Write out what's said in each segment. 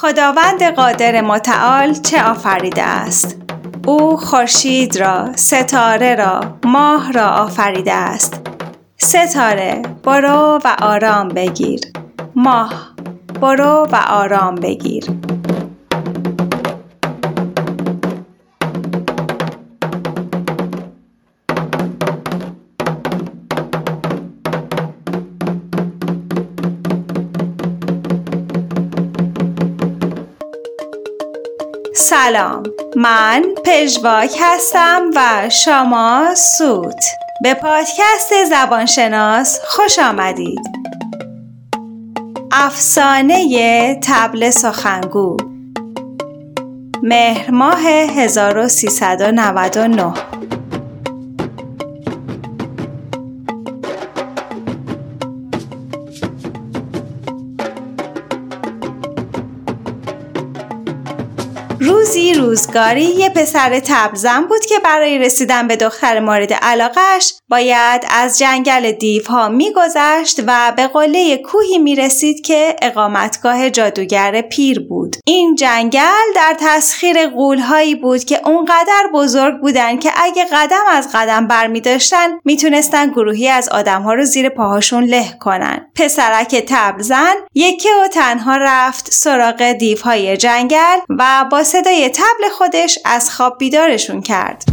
خداوند قادر متعال چه آفریده است؟ او خورشید را ستاره را ماه را آفریده است. ستاره برو و آرام بگیر. ماه برو و آرام بگیر. سلام. من پژواک هستم و شما سوت. به پادکست زبانشناس خوش آمدید. افسانه تبل سخنگو. مهر ماه 1399 روزی روزگاری یه پسر تبزن بود که برای رسیدن به دختر مورد علاقش باید از جنگل دیوها میگذشت و به قله کوهی می‌رسید که اقامتگاه جادوگر پیر بود. این جنگل در تسخیر قولهایی بود که اونقدر بزرگ بودن که اگه قدم از قدم برمی داشتن می‌تونستن گروهی از آدمها رو زیر پاهاشون له کنن. پسرک تبزن یکی و تنها رفت سراغ دیوهای جنگل و با صدای تبل خودش از خواب بیدارشون کرد.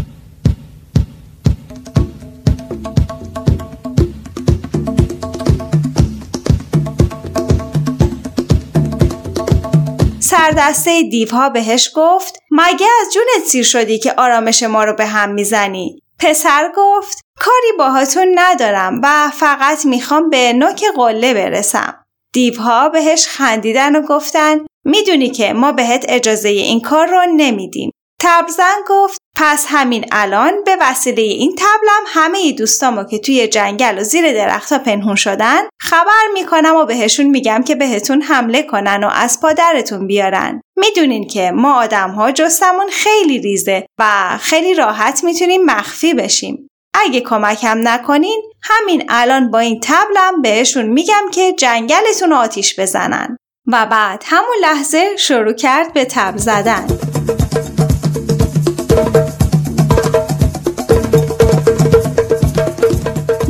سردسته دیوها بهش گفت مگه از جونت سیر شدی که آرامش ما رو به هم می‌زنی؟ پسر گفت کاری باهاتون ندارم و فقط می‌خوام به نوک قله برسم. دیوها بهش خندیدن و گفتن می‌دونی که ما بهت اجازه این کار رو نمیدیم. تبزن گفت پس همین الان به وسیله این تبلم همه دوستامو که توی جنگل و زیر درختها پنهون شدن خبر می‌کنم و بهشون میگم که بهتون حمله کنن و از پادرتون بیارن. می‌دونین که ما آدم ها جستمون خیلی ریزه و خیلی راحت می‌تونیم مخفی بشیم. اگه کمکم نکنین همین الان با این تبلم بهشون میگم که جنگلتون آتیش بزنن. و بعد همون لحظه شروع کرد به تب زدن.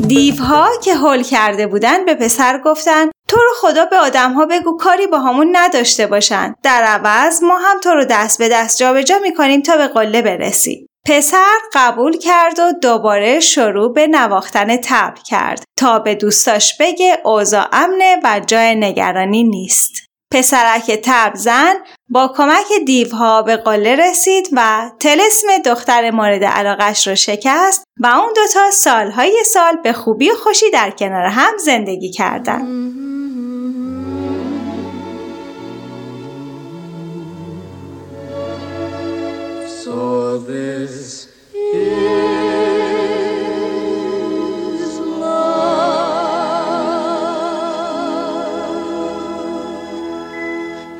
دیوها که هل کرده بودن به پسر گفتن تو رو خدا به آدمها بگو کاری با همون نداشته باشن. در عوض ما هم تو رو دست به دست جابجا می‌کنیم تا به قله برسی. پسر قبول کرد و دوباره شروع به نواختن تبل کرد تا به دوستاش بگه اوضاع امنه و جای نگرانی نیست پسرک تبزن با کمک دیوها به قله رسید و تلسم دختر مورد علاقش رو شکست و اون دوتا سالهای سال به خوبی و خوشی در کنار هم زندگی کردند.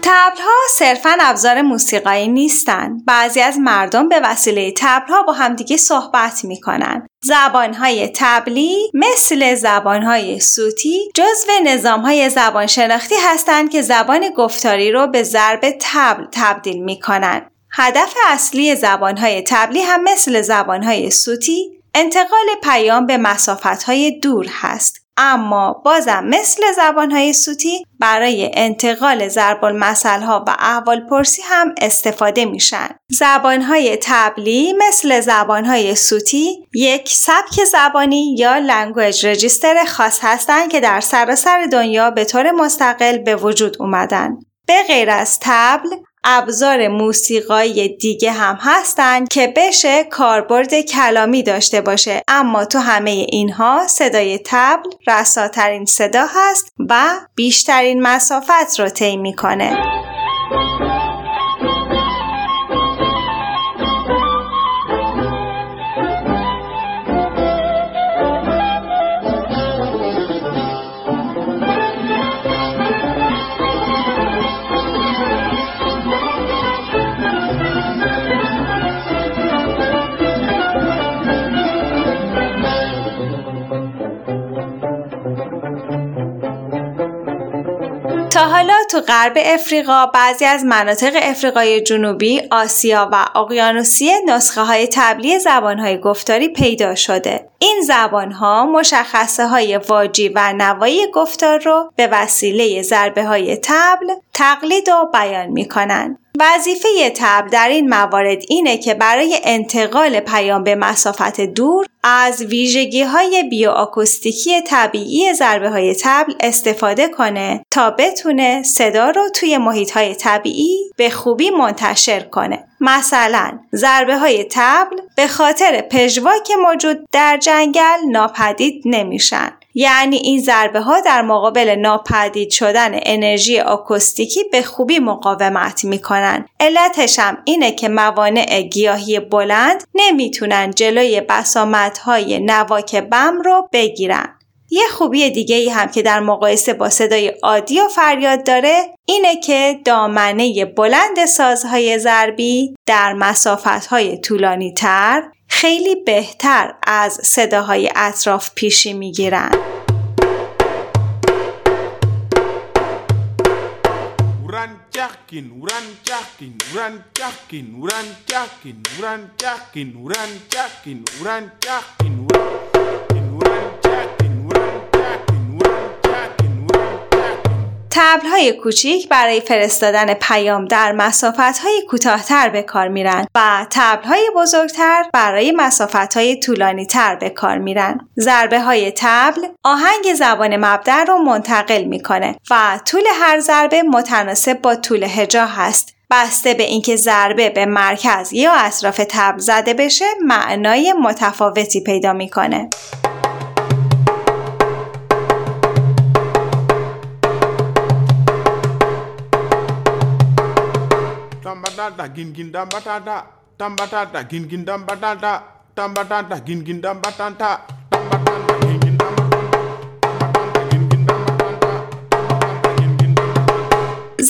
تبلها صرفا ابزار موسیقایی نیستند. بعضی از مردم به وسیله تبلها با همدیگه صحبت می‌کنن. زبانهای تبلی مثل زبانهای صوتی جزو نظامهای زبان شناختی هستند که زبان گفتاری رو به ضرب تبل تبدیل می‌کنن. هدف اصلی زبانهای تبلی هم مثل زبانهای صوتی انتقال پیام به مسافتهای دور هست. اما بازم مثل زبانهای صوتی برای انتقال ضرب ها و احوال پرسی هم استفاده میشن. زبانهای تبلی مثل زبانهای صوتی یک سبک زبانی یا لنگویج رجیستر خاص هستند که در سراسر دنیا به طور مستقل به وجود اومدن. به غیر از تبل ابزار موسیقایی دیگه هم هستند که بشه کاربرد کلامی داشته باشه اما تو همه اینها صدای تبل رساترین صدا هست و بیشترین مسافت رو طی می‌کنه. تا حالا تو غرب افریقا بعضی از مناطق افریقای جنوبی، آسیا و اقیانوسیه نسخه های تبلی زبان های گفتاری پیدا شده. این زبان ها مشخصه های واجی و نوایی گفتار رو به وسیله ضربه های تبل تقلید و بیان می کنن. وظیفه تبل در این موارد اینه که برای انتقال پیام به مسافت دور از ویژگی های بیواکوستیکی طبیعی ضربه های تبل استفاده کنه تا بتونه صدا رو توی محیط های طبیعی به خوبی منتشر کنه. مثلا ضربه های تبل به خاطر پژواک موجود در جنگل ناپدید نمیشن. یعنی این ضربه ها در مقابل ناپدید شدن انرژی آکوستیکی به خوبی مقاومت می‌کنن. علتش هم اینه که موانع گیاهی بلند نمی‌تونن جلوی بسامت های نواک بم رو بگیرن. یه خوبی دیگه ای هم که در مقایسه با صدای عادی و فریاد داره اینه که دامنه بلند سازهای ضربی در مسافتهای طولانی تر خیلی بهتر از صداهای اطراف پیشی می‌گیرن. های کوچیک برای فرستادن پیام در های کوتاهتر به کار میرن و های بزرگتر برای های طولانی تر به کار میرن. ضربه های تبل آهنگ زبان مبدع رو منتقل می‌کنه و طول هر ضربه متناسب با طول هجا هست بسته به اینکه ضربه به مرکز یا اطراف تبل زده بشه معنای متفاوتی پیدا می‌کنه. Tambatata gin gin dam batata tambatata gin gin dam batata tambatata gin gin dam batata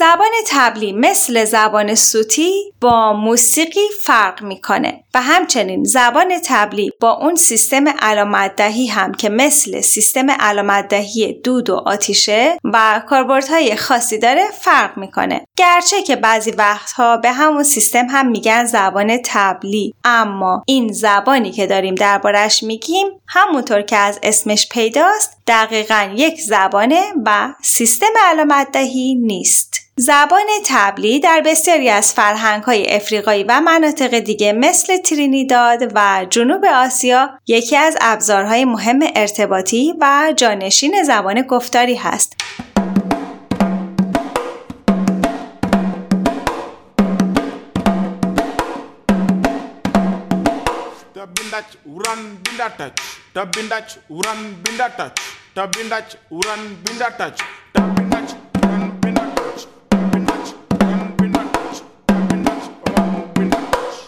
زبان تبلی مثل زبان سوتی با موسیقی فرق می‌کنه. و همچنین زبان تبلی با اون سیستم علامت دهی هم که مثل سیستم علامت دهی دود و آتیشه و کاربردهای خاصی داره فرق می‌کنه. گرچه که بعضی وقتها به همون سیستم هم میگن زبان تبلی اما این زبانی که داریم دربارش میگیم همونطور که از اسمش پیداست دقیقا یک زبانه و سیستم علامت دهی نیست. زبان تبلی در بسیاری از فرهنگ های افریقایی و مناطق دیگه مثل ترینیداد و جنوب آسیا یکی از ابزارهای مهم ارتباطی و جانشین زبان گفتاری هست.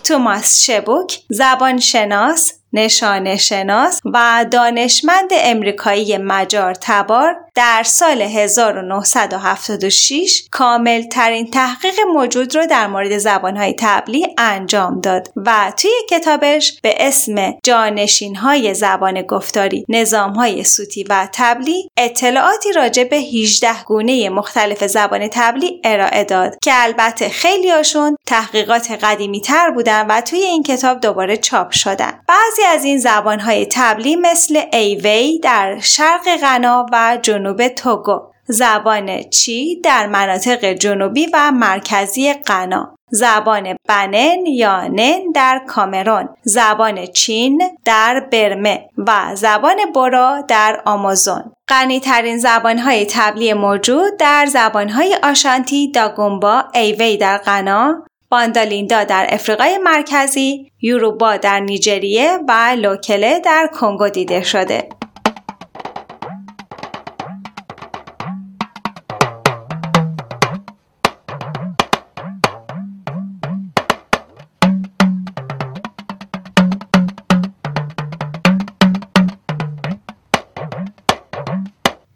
توماس شبوک زبان شناس نشانه شناس و دانشمند امریکایی مجار تبار در سال 1976 کامل ترین تحقیق موجود رو در مورد زبانهای تبلی انجام داد و توی کتابش به اسم جانشین های زبان گفتاری نظام های سوتی و تبلی اطلاعاتی راجع به 18 گونه مختلف زبان تبلی ارائه داد که البته خیلی هاشون تحقیقات قدیمی تر بودن و توی این کتاب دوباره چاپ شدن. بعضی از این زبانهای تبلی مثل ایوی در شرق غنا و جنوب توگو زبان چی در مناطق جنوبی و مرکزی غنا. زبان بنن یا نن در کامرون. زبان چین در برمه و زبان برا در آمازون. غنی ترین زبان های تبلی موجود در زبان های آشانتی داگومبا ایوی در غنا باندالیندا در افریقای مرکزی، یوروبا در نیجریه و لوکله در کنگو دیده شده.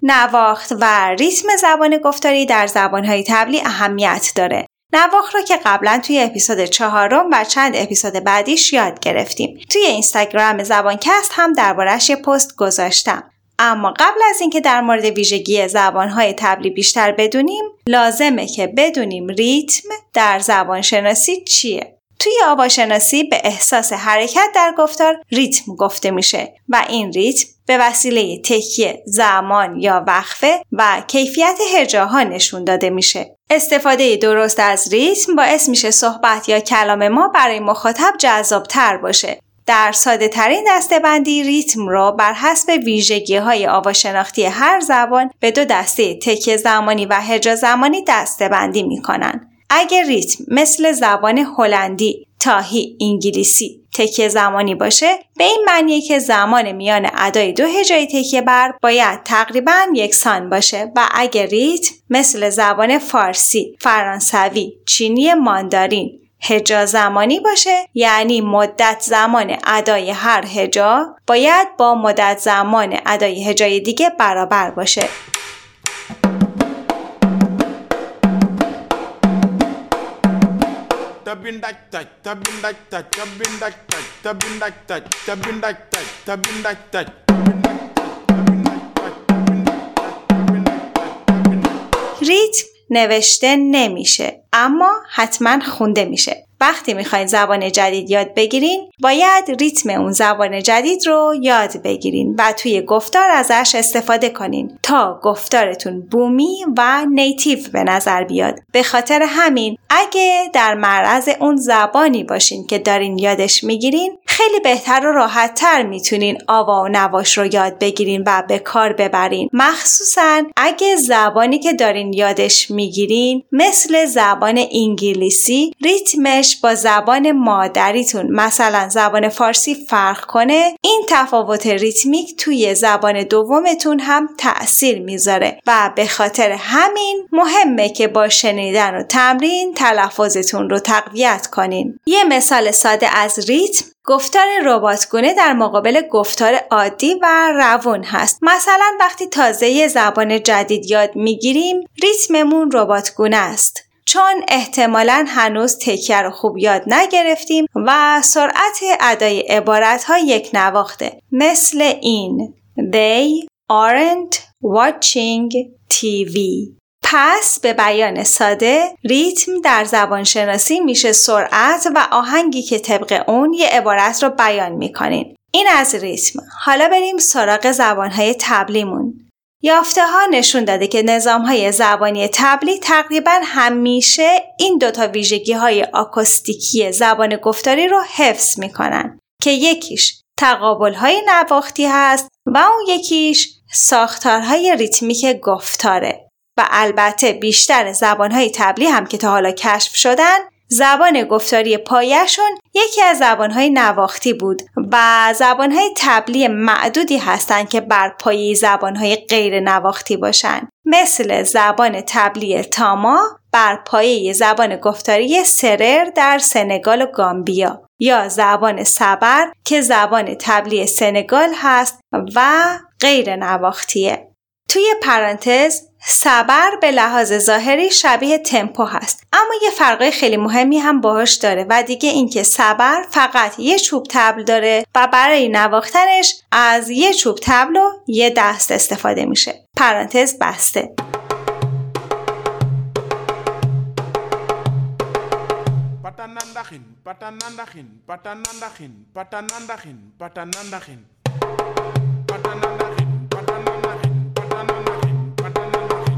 نواخت و ریتم زبان گفتاری در زبانهای تبلی اهمیت داره. نواخ رو که قبلا توی اپیزود چهارم و چند اپیزود بعدیش یاد گرفتیم. توی اینستاگرام زبانکست هم دربارش یه پست گذاشتم. اما قبل از اینکه در مورد ویژگی زبانهای تبلی بیشتر بدونیم لازمه که بدونیم ریتم در زبانشناسی چیه توی آواشناسی به احساس حرکت در گفتار ریتم گفته میشه و این ریتم به وسیله تکیه زمان یا وقفه و کیفیت هجاها نشون داده میشه. استفاده درست از ریتم باعث میشه صحبت یا کلام ما برای مخاطب جذاب تر باشه. در ساده ترین دستبندی ریتم را بر حسب ویژگی های آواشناختی هر زبان به دو دسته تکیه زمانی و هجا زمانی دستبندی می اگر ریتم مثل زبان هلندی، تاهی، انگلیسی تکیه زمانی باشه به این معنیه که زمان میان ادای دو هجای تکیه بر باید تقریبا یکسان باشه و اگر ریتم مثل زبان فارسی، فرانسوی، چینی ماندارین هجا زمانی باشه یعنی مدت زمان ادای هر هجا باید با مدت زمان ادای هجای دیگه برابر باشه. ریتم نوشته نمیشه اما حتما خونده میشه. وقتی می‌خواین زبان جدید یاد بگیرین باید ریتم اون زبان جدید رو یاد بگیرین و توی گفتار ازش استفاده کنین تا گفتارتون بومی و نیتیو به نظر بیاد. به خاطر همین اگه در معرض اون زبانی باشین که دارین یادش می‌گیرین خیلی بهتر و راحت تر می‌تونین آوا و نواش رو یاد بگیرین و به کار ببرین. مخصوصا اگه زبانی که دارین یادش می‌گیرین مثل زبان انگلیسی ریتمش با زبان مادریتون مثلا زبان فارسی فرق کنه این تفاوت ریتمیک توی زبان دومتون هم تأثیر می‌ذاره و به خاطر همین مهمه که با شنیدن و تمرین تلفظتون رو تقویت کنین. یه مثال ساده از ریتم گفتار رباتگونه در مقابل گفتار عادی و روون هست. مثلا وقتی تازه یه زبان جدید یاد می‌گیریم ریتممون رباتگونه است. چون احتمالا هنوز تکیه رو خوب یاد نگرفتیم و سرعت ادای عبارت ها یک نواخته مثل این They aren't watching TV پس به بیان ساده ریتم در زبان شناسی میشه سرعت و آهنگی که طبق اون یه عبارت رو بیان می‌کنین. این از ریتم. حالا بریم سراغ زبانهای تبلیمون. یافته ها نشون داده که نظام های زبانی تبلی تقریبا همیشه این دوتا ویژگی های آکوستیکی زبان گفتاری رو حفظ می‌کنن که یکیش تقابل های نواختی هست و اون یکیش ساختارهای ریتمیک گفتاره. و البته بیشتر زبانهای تبلی هم که تا حالا کشف شدن زبان گفتاری پایشون یکی از زبانهای نواختی بود و زبانهای تبلی معدودی هستند که بر پایه زبانهای غیر نواختی باشند مثل زبان تبلی تاما بر پایه زبان گفتاری سرر در سنگال و گامبیا یا زبان سبر که زبان تبلی سنگال هست و غیر نواختیه. توی پرانتز سبر به لحاظ ظاهری شبیه تمپو هست. اما یه فرقای خیلی مهمی هم باهاش داره و دیگه اینکه سبر فقط یه چوب تبل داره و برای نواختنش از یه چوب تبل و یه دست استفاده میشه. پرانتز بسته.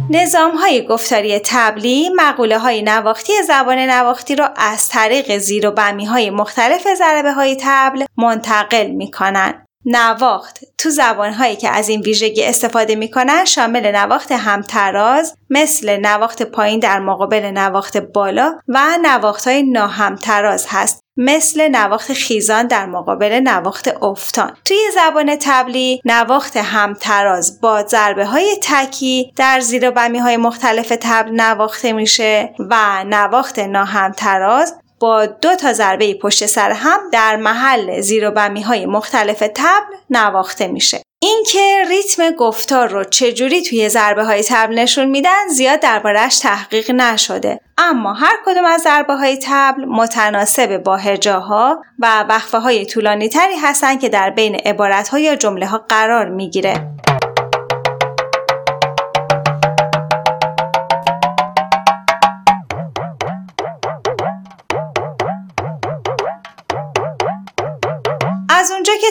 نظام های گفتاری تبلی مقوله های نواختی زبان نواختی را از طریق زیر و بمی های مختلف ضربه های تبل منتقل می کنن. نواخت. تو زبان هایی که از این ویژگی استفاده می کنن شامل نواخت همتراز مثل نواخت پایین در مقابل نواخت بالا و نواخت های ناهمتراز هست مثل نواخت خیزان در مقابل نواخت افتان. توی زبان تبلی نواخت همتراز با ضربه های تکی در زیر بمی های مختلف تبل نواخته میشه و نواخت ناهمتراز با دو تا ضربه پشت سر هم در محل زیر و بمی های مختلف تبل نواخته میشه. اینکه ریتم گفتار رو چجوری توی ضربه های تبل نشون میدن زیاد دربارهش تحقیق نشده. اما هر کدوم از ضربه های تبل متناسب با هجاها و وقفه های طولانی تری هستن که در بین عبارت ها یا جمله ها قرار می‌گیره.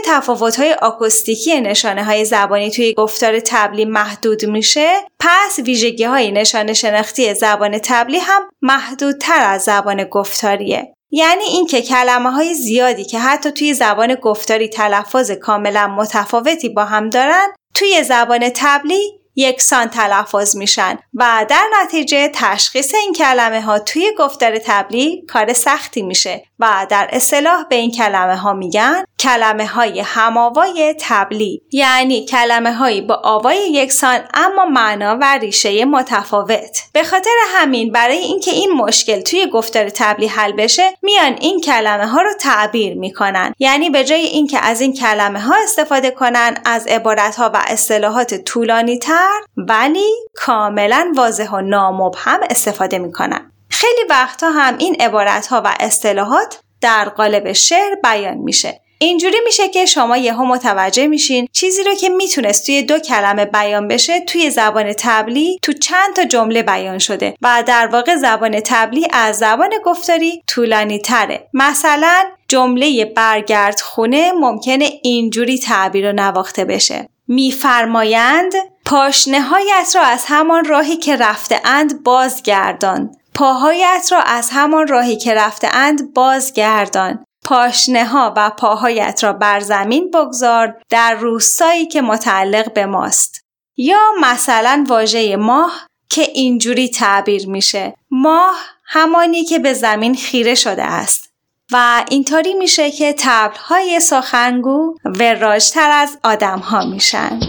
تفاوت‌های آکوستیکی نشانه های زبانی توی گفتار تبلی محدود میشه پس ویژگی های نشانه شناختی زبان تبلی هم محدودتر از زبان گفتاریه. یعنی اینکه کلمه های زیادی که حتی توی زبان گفتاری تلفظ کاملا متفاوتی با هم دارن توی زبان تبلی یکسان تلفظ میشن و در نتیجه تشخیص این کلمه ها توی گفتار تبلی کار سختی میشه. و در اصطلاح به این کلمه ها میگن کلمه های هماوای تبلی یعنی کلمه هایی با آوای یکسان اما معنا و ریشه متفاوت. به خاطر همین برای اینکه این مشکل توی گفتار تبلی حل بشه میان این کلمه ها رو تعبیر می‌کنن. یعنی به جای اینکه از این کلمه ها استفاده کنن از عبارت ها و اصطلاحات طولانی تر ولی کاملا واضح و نامبهم استفاده می‌کنن. خیلی وقتها هم این عبارت ها و اصطلاحات در قالب شعر بیان میشه. اینجوری میشه که شما یهو متوجه میشین چیزی رو که می‌تونست توی دو کلمه بیان بشه توی زبان تبلی تو چند تا جمله بیان شده و در واقع زبان تبلی از زبان گفتاری طولانی تره. مثلا جمله برگرد خونه ممکنه اینجوری تعبیر و نواخته بشه. میفرمایند پاشنه هایت را از همان راهی که رفته اند بازگردان. پاهایت را از همان راهی که رفته اند بازگردان. پاشنه ها و پاهایت را بر زمین بگذار در روستایی که متعلق به ماست. یا مثلا واژه ماه که اینجوری تعبیر میشه. ماه همانی که به زمین خیره شده است و اینطوری میشه که تبلهای سخنگو وراجتر از آدم ها میشن.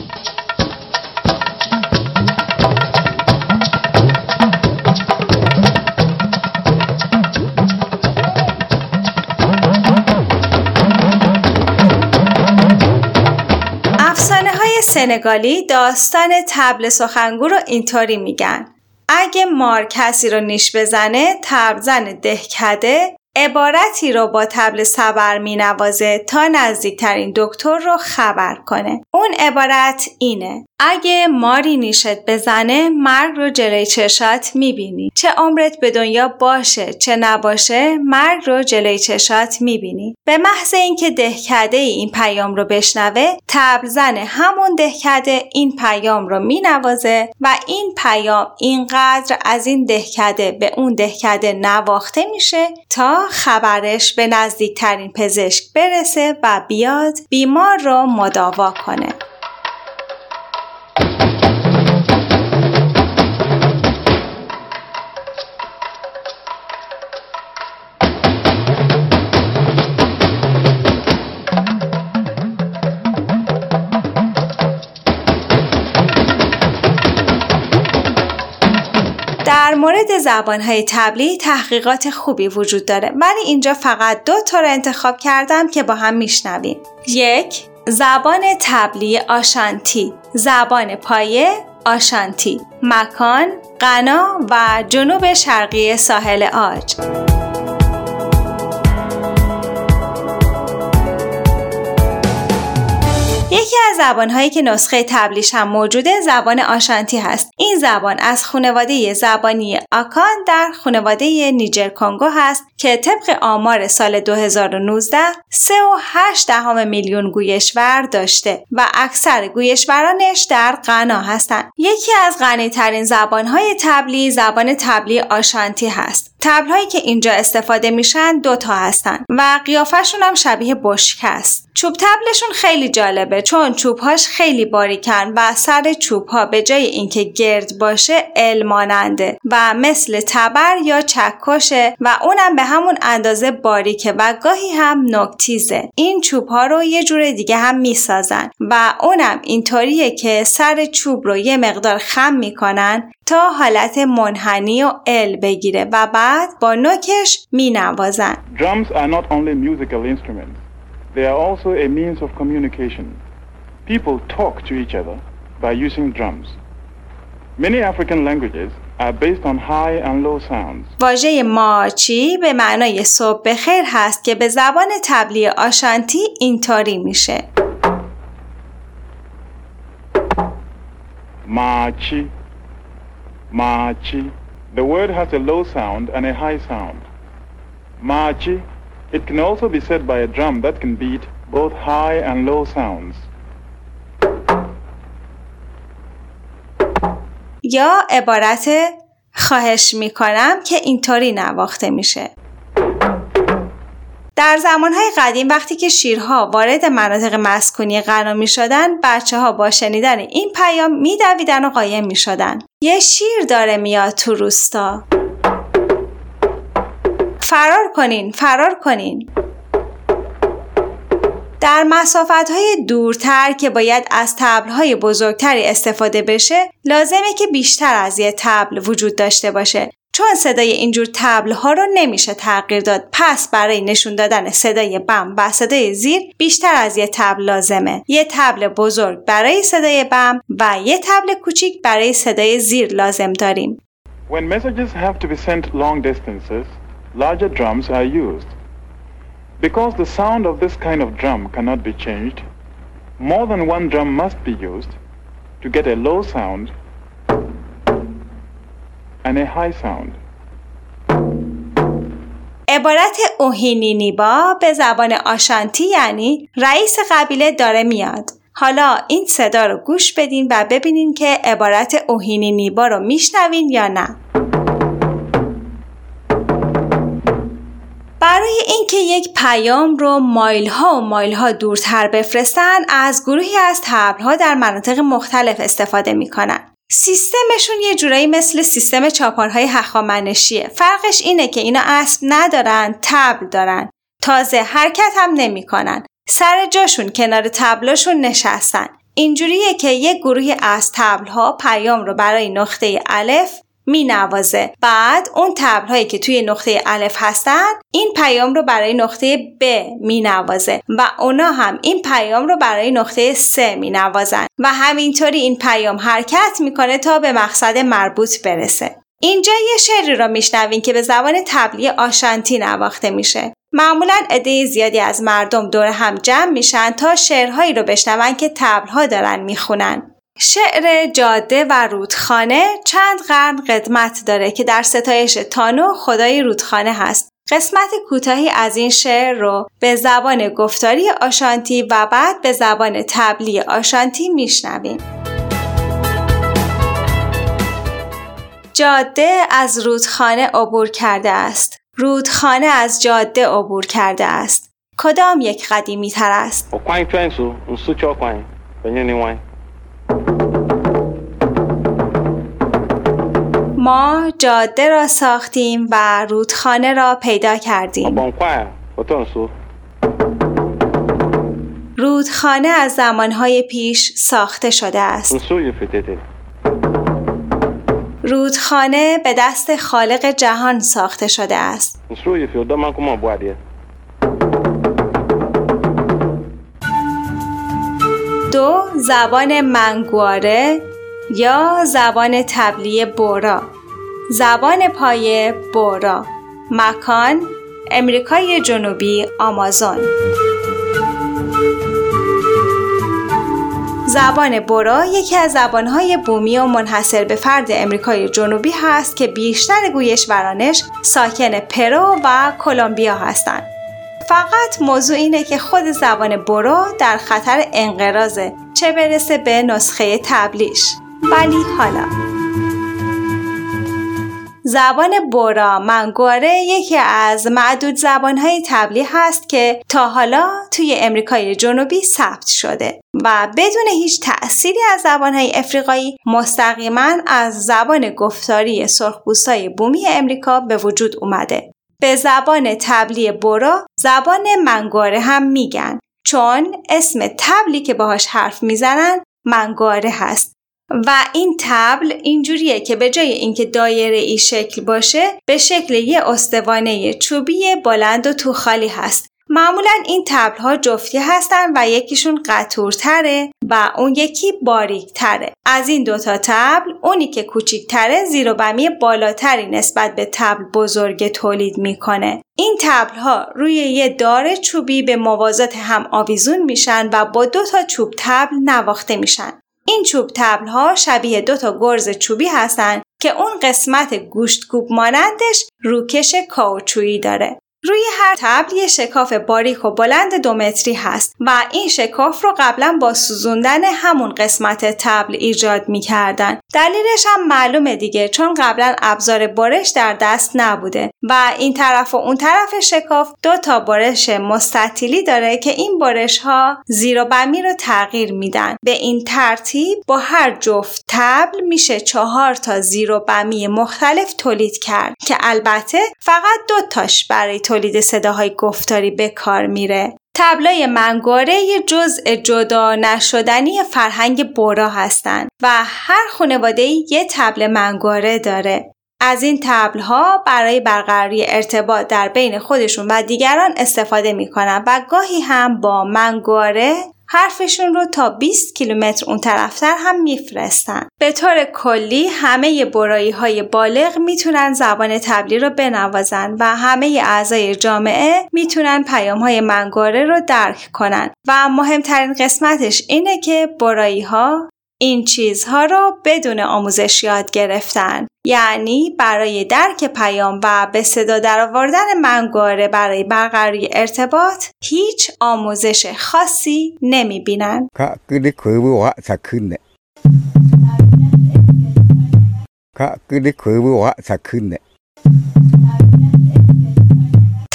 سنگالی داستان تبل سخنگو رو اینطوری میگن. اگه مار کسی رو نیش بزنه تبزن دهکده عبارتی رو با تبل سبر می نوازه تا نزدیکترین دکتر رو خبر کنه. اون عبارت اینه. اگه ماری نیشت بزنه مرگ رو جلوی چشات می‌بینی. چه عمرت به دنیا باشه چه نباشه مرگ رو جلوی چشات می‌بینی. به محض اینکه دهکده این پیام رو بشنوه تبل زن همون دهکده این پیام رو مینوازه و این پیام اینقدر از این دهکده به اون دهکده نواخته میشه تا خبرش به نزدیکترین پزشک برسه و بیاد بیمار رو مداوا کنه. مورد زبانهای تبلی تحقیقات خوبی وجود داره. ولی اینجا فقط دو تا رو انتخاب کردم که با هم میشنویم. یک زبان تبلی آشانتی. زبان پایه آشانتی. مکان غنا و جنوب شرقی ساحل آج. یکی از زبانهایی که نسخه تبلیش هم موجوده زبان آشانتی هست. این زبان از خانواده زبانی آکان در خانواده نیجر کنگو هست که طبق آمار سال 2019 3.8 دهم میلیون گویشور داشته و اکثر گویشورانش در غنا هستند. یکی از غنی ترین زبانهای تبلی زبان تبلی آشانتی هست. تبلهایی که اینجا استفاده میشن دوتا هستن و قیافشون هم شبیه بشک است. چوب تبلشون خیلی جالبه چون چوبهاش خیلی باریکن و سر چوبها به جای اینکه گرد باشه الماننده و مثل تبر یا چکشه و اونم به همون اندازه باریکه و گاهی هم نکتیزه این چوبها رو یه جور دیگه هم می‌سازن و اونم اینطوریه که سر چوب رو یه مقدار خم می‌کنن تا حالت منحنی و ال بگیره و بعد با نوکش می نوازن. Drums are not only musical instruments. They are also a means of communication. People talk to each other by using drums. Many African languages are based on high and low sounds. واژه ماچی به معنای صبح بخیر هست که به زبان تبلی آشانتی اینطوری میشه. ماچی Machi. The word has a low sound and a high sound. Machi. It can also be said by a drum that can beat both high and low sounds. یا عبارت خواهش می‌کنم که اینطوری نواخته میشه در زمانهای قدیم وقتی که شیرها وارد مناطق مسکونی قرار می شدن بچه ها با شنیدن این پیام می و قایم می شدن. یه شیر داره میاد تو روستا. فرار کنین فرار کنین در مسافت های دورتر که باید از تبل های بزرگتری استفاده بشه لازمه که بیشتر از یه تبل وجود داشته باشه چون صدای اینجور تبل ها رو نمیشه تغییر داد پس برای نشون دادن صدای بم و صدای زیر بیشتر از یه تبل لازمه یه تبل بزرگ برای صدای بم و یه تبل کوچیک برای صدای زیر لازم داریم When messages have to be sent long distances, larger drums are used. Because the sound of this kind of drum cannot be changed, more than one drum must be used to get a low sound and a high sound. عبارت اوهینینیبا به زبان آشانتی یعنی رئیس قبیله داره میاد. حالا این صدا رو گوش بدین و ببینین که عبارت اوهینینیبا رو میشنوین یا نه. برای اینکه یک پیام رو مایل ها و مایل ها دورتر بفرستن از گروهی از تبلها در مناطق مختلف استفاده می‌کنن. سیستمشون یه جورایی مثل سیستم چاپارهای هخامنشیه. فرقش اینه که اینا اسب ندارن، تبل دارن. تازه حرکت هم نمی‌کنن. سر جاشون کنار تبلاشون نشستن. اینجوریه که یک گروهی از تبلها پیام رو برای نقطه الف می نوازه. بعد اون تبل هایی که توی نقطه الف هستن این پیام رو برای نقطه ب می نوازه و اونا هم این پیام رو برای نقطه س می نوازن و همینطوری این پیام حرکت می‌کنه تا به مقصد مربوط برسه. اینجا یه شعری رو میشنوین که به زبان تبلی آشانتی نواخته میشه. معمولا عده زیادی از مردم دور هم جمع میشن تا شعرهایی رو بشنون که تبلها دارن می‌خونن. شعر جاده و رودخانه چند قرن قدمت داره که در ستایش تانو خدای رودخانه هست. قسمت کوتاهی از این شعر رو به زبان گفتاری آشانتی و بعد به زبان تبلی آشانتی میشنویم. جاده از رودخانه عبور کرده است. رودخانه از جاده عبور کرده است. کدام یک قدیمی تر است؟ ما جاده را ساختیم و رودخانه را پیدا کردیم. رودخانه از زمانهای پیش ساخته شده است. رودخانه به دست خالق جهان ساخته شده است. دو زبان منگواره یا زبان تبلی بورا. زبان پایه بورا. مکان امریکای جنوبی آمازون. زبان بورا یکی از زبانهای بومی و منحصر به فرد امریکای جنوبی هست که بیشتر گویشورانش ساکن پرو و کلمبیا هستند. فقط موضوع اینه که خود زبان برو در خطر انقراضه چه برسه به نسخه تبلیش ولی حالا زبان بورا منگواره یکی از معدود زبانهای تبلی هست که تا حالا توی امریکای جنوبی ثبت شده و بدون هیچ تأثیری از زبانهای افریقایی مستقیما از زبان گفتاری سرخپوستای بومی امریکا به وجود اومده. به زبان تبلی بورا زبان منگواره هم میگن چون اسم تبلی که باهاش حرف می‌زنن منگواره هست و این تبل اینجوریه که به جای اینکه دایره ای شکل باشه به شکل یه استوانه چوبی بلند و تو خالی هست معمولا این تبل ها جفتی هستن و یکیشون قطورتره و اون یکی باریک تره. از این دوتا تبل اونی که کوچیکتره زیر و بمی بالاتری نسبت به تبل بزرگ تولید می‌کنه. این تبل ها روی یه دار چوبی به موازات هم آویزون میشن و با دو تا چوب تبل نواخته میشن. این چوب تبل ها شبیه دو تا گرز چوبی هستن که اون قسمت گوشت کوب مانندش روکش کاوچویی داره. روی هر تبل یه شکاف باریک و بلند دو متری هست و این شکاف رو قبلا با سوزوندن همون قسمت تبل ایجاد می‌کردن. دلیلش هم معلومه دیگه چون قبلا ابزار برش در دست نبوده و این طرف و اون طرف شکاف دو تا برش مستطیلی داره که این برش ها زیر و بمی رو تغییر میدن. به این ترتیب با هر جفت تبل میشه چهار تا زیر و بمی مختلف تولید کرد که البته فقط دو تاش برای تولید صداهای گفتاری به کار میره تبلای منگاره یه جزء جدا نشدنی فرهنگ بورا هستند و هر خانواده یه تبل منگاره داره. از این تبل ها برای برقراری ارتباط در بین خودشون و دیگران استفاده می‌کنن و گاهی هم با منگاره حرفشون رو تا 20 کیلومتر اون طرفتر هم میفرستن. به طور کلی همه برایی های بالغ می‌تونن زبان تبلی رو بنوازن و همه اعضای جامعه می‌تونن پیام های منگاره رو درک کنن و مهمترین قسمتش اینه که برایی ها این چیزها رو بدون آموزش یاد گرفتن. یعنی برای درک پیام و به صدا درآوردن منگاره برای برقراری ارتباط هیچ آموزش خاصی نمی بینن.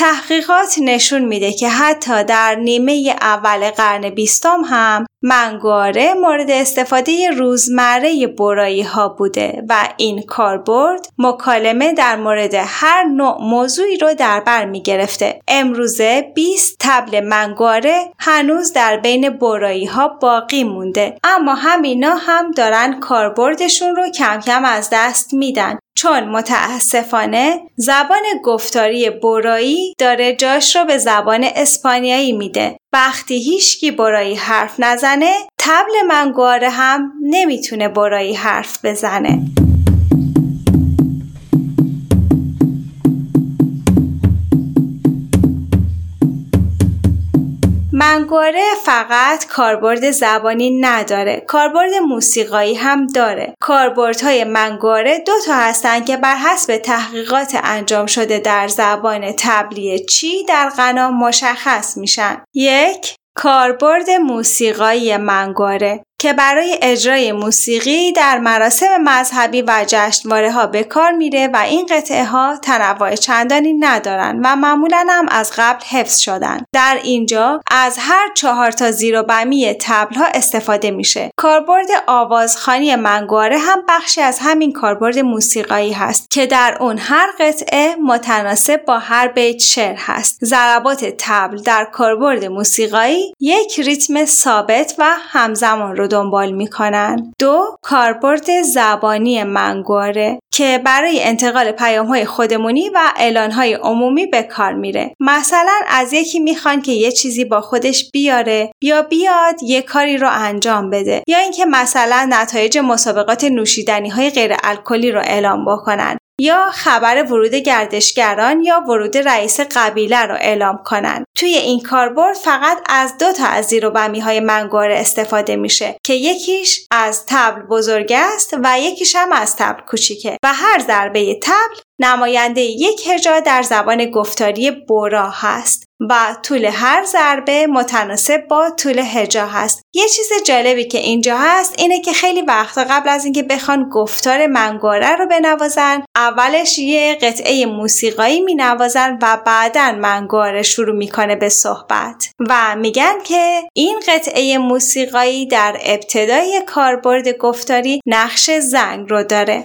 تحقیقات نشون میده که حتی در نیمه اول قرن بیستم هم منگاره مورد استفاده روزمره برایی ها بوده و این کاربرد مکالمه در مورد هر نوع موضوعی رو در بر می گرفته. امروزه 20 تبل منگاره هنوز در بین برایی ها باقی مونده اما همینا هم دارن کاربردشون رو کم کم از دست میدن چون متاسفانه زبان گفتاری برایی داره جاش رو به زبان اسپانیایی میده. وقتی هیچکی برایی حرف نزنه تبل منگواره هم نمی‌تونه برایی حرف بزنه. منگواره فقط کاربرد زبانی نداره. کاربرد موسیقایی هم داره. کاربردهای منگواره دو تا هستن که بر حسب تحقیقات انجام شده در زبان تبلی چی در غنا مشخص میشن. یک کاربرد موسیقایی منگواره که برای اجرای موسیقی در مراسم مذهبی و جشنواره ها به کار میره و این قطعه ها تنوع چندانی ندارن و معمولا هم از قبل حفظ شدن. در اینجا از هر چهار تا زیر و بمی تبل ها استفاده میشه. کاربرد آوازخانی منگواره هم بخشی از همین کاربرد موسیقایی هست که در اون هر قطعه متناسب با هر بیت شعر هست. ضربات تبل در کاربرد موسیقایی یک ریتم ثابت و همزمان رو دنبال می‌کنن. دو کاربرد زبانی منگواره که برای انتقال پیام های خودمونی و اعلان های عمومی به کار میره. مثلا از یکی می‌خوان که یه چیزی با خودش بیاره یا بیاد یه کاری رو انجام بده یا اینکه مثلا نتایج مسابقات نوشیدنی های غیر الکلی رو اعلام بکنن یا خبر ورود گردشگران یا ورود رئیس قبیله را اعلام کنند. توی این کاربرد فقط از دو تا از زیر های منگواره استفاده میشه که یکیش از تبل بزرگ است و یکیش هم از تبل کوچیکه و هر ضربه تبل نماینده یک هجا در زبان گفتاری بورا هست و طول هر ضربه متناسب با طول هجا هست. یه چیز جالبی که اینجا هست اینه که خیلی وقتا قبل از اینکه بخوان گفتار منگاره رو بنوازن اولش یه قطعه موسیقایی مینوازن و بعدا منگاره شروع می‌کنه به صحبت. و میگن که این قطعه موسیقایی در ابتدای کاربرد گفتاری نقش زنگ رو داره.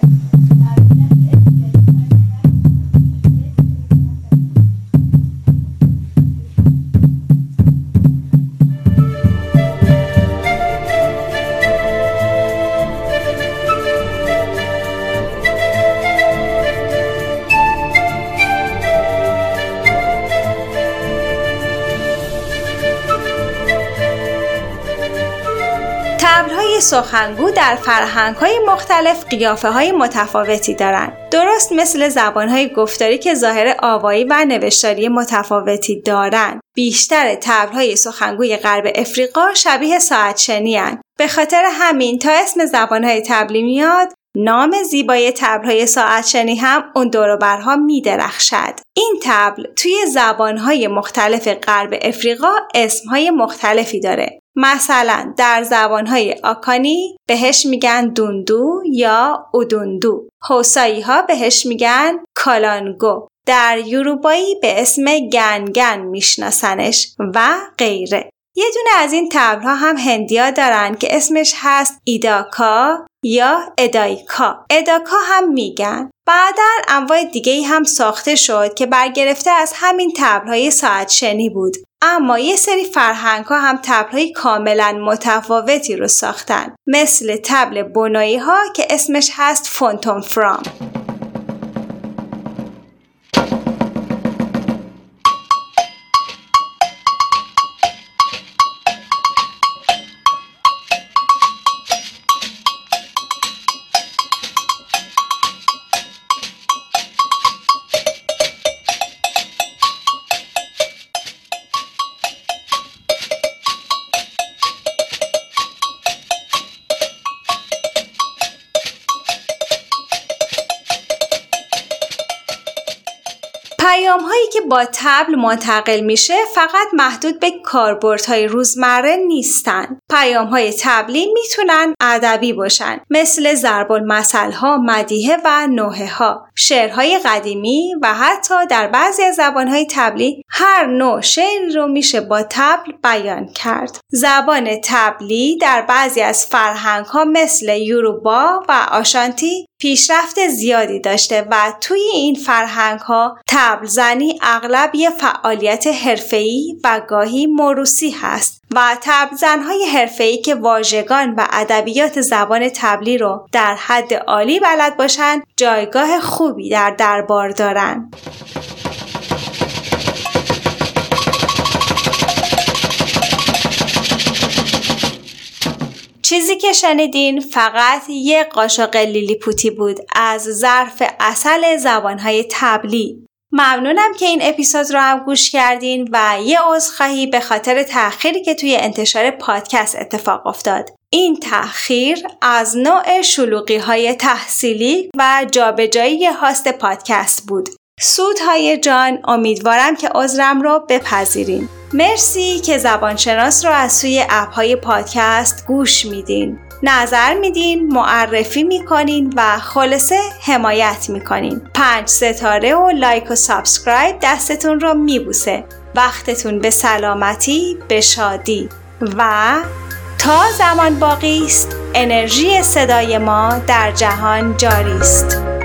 سخنگو در فرهنگ های مختلف قیافه های متفاوتی دارند. درست مثل زبان های گفتاری که ظاهر آوایی و نوشتاری متفاوتی دارند. بیشتر تبرهای سخنگوی غرب افریقا شبیه ساعت شنی به خاطر همین تا اسم زبان های تبلی میاد نام زیبای تبلهای ساعت شنی هم اون دوروبرها می درخشد. این تبل توی زبانهای مختلف غرب افریقا اسمهای مختلفی داره. مثلا در زبانهای آکانی بهش میگن دوندو یا اودوندو. حوسایی ها بهش میگن کالانگو. در یوروبایی به اسم گنگن میشناسنش و غیره. یه دونه از این تبلها هم هندیا دارن که اسمش هست ایداکا یا ادایکا اداکا هم میگن بعدا انواع دیگه هم ساخته شد که برگرفته از همین تبلهای ساعت شنی بود. اما یه سری فرهنگ ها هم تبلهای کاملا متفاوتی رو ساختن. مثل تبل بنایی ها که اسمش هست فونتون فرام با تبل منتقل میشه فقط محدود به کاربردهای روزمره نیستن. پیام های تبلی می‌تونن ادبی باشن مثل ضرب المثل ها، مدیحه و نوحه ها، شعرهای قدیمی و حتی در بعضی از زبان های تبلی هر نوع شعر رو میشه با تبل بیان کرد. زبان تبلی در بعضی از فرهنگ ها مثل یوروبا و آشانتی پیشرفت زیادی داشته و توی این فرهنگ ها تبل زنی اغلب یه فعالیت حرفه‌ای و گاهی موروسی هست و تبل زنهای حرفه‌ای که واژگان و ادبیات زبان تبلی رو در حد عالی بلد باشن جایگاه خوبی در دربار دارن. چیزی که شنیدین فقط یه قاشق لیلی پوتی بود از ظرف اصل زبانهای تبلی ممنونم که این اپیزود رو هم گوش کردین و یه عذرخواهی به خاطر تأخیری که توی انتشار پادکست اتفاق افتاد. این تأخیر از نوع شلوقی های تحصیلی و جابجایی هاست پادکست بود. سودهای جان امیدوارم که عذرم رو بپذیرین. مرسی که زبانشناس رو از سوی app های پادکست گوش میدین. نظر میدین، معرفی می‌کنین و خلاصه حمایت می‌کنین. پنج ستاره و like و subscribe دستتون رو میبوسه. وقتتون به سلامتی، به شادی و تا زمان باقی است انرژی صدای ما در جهان جاری است.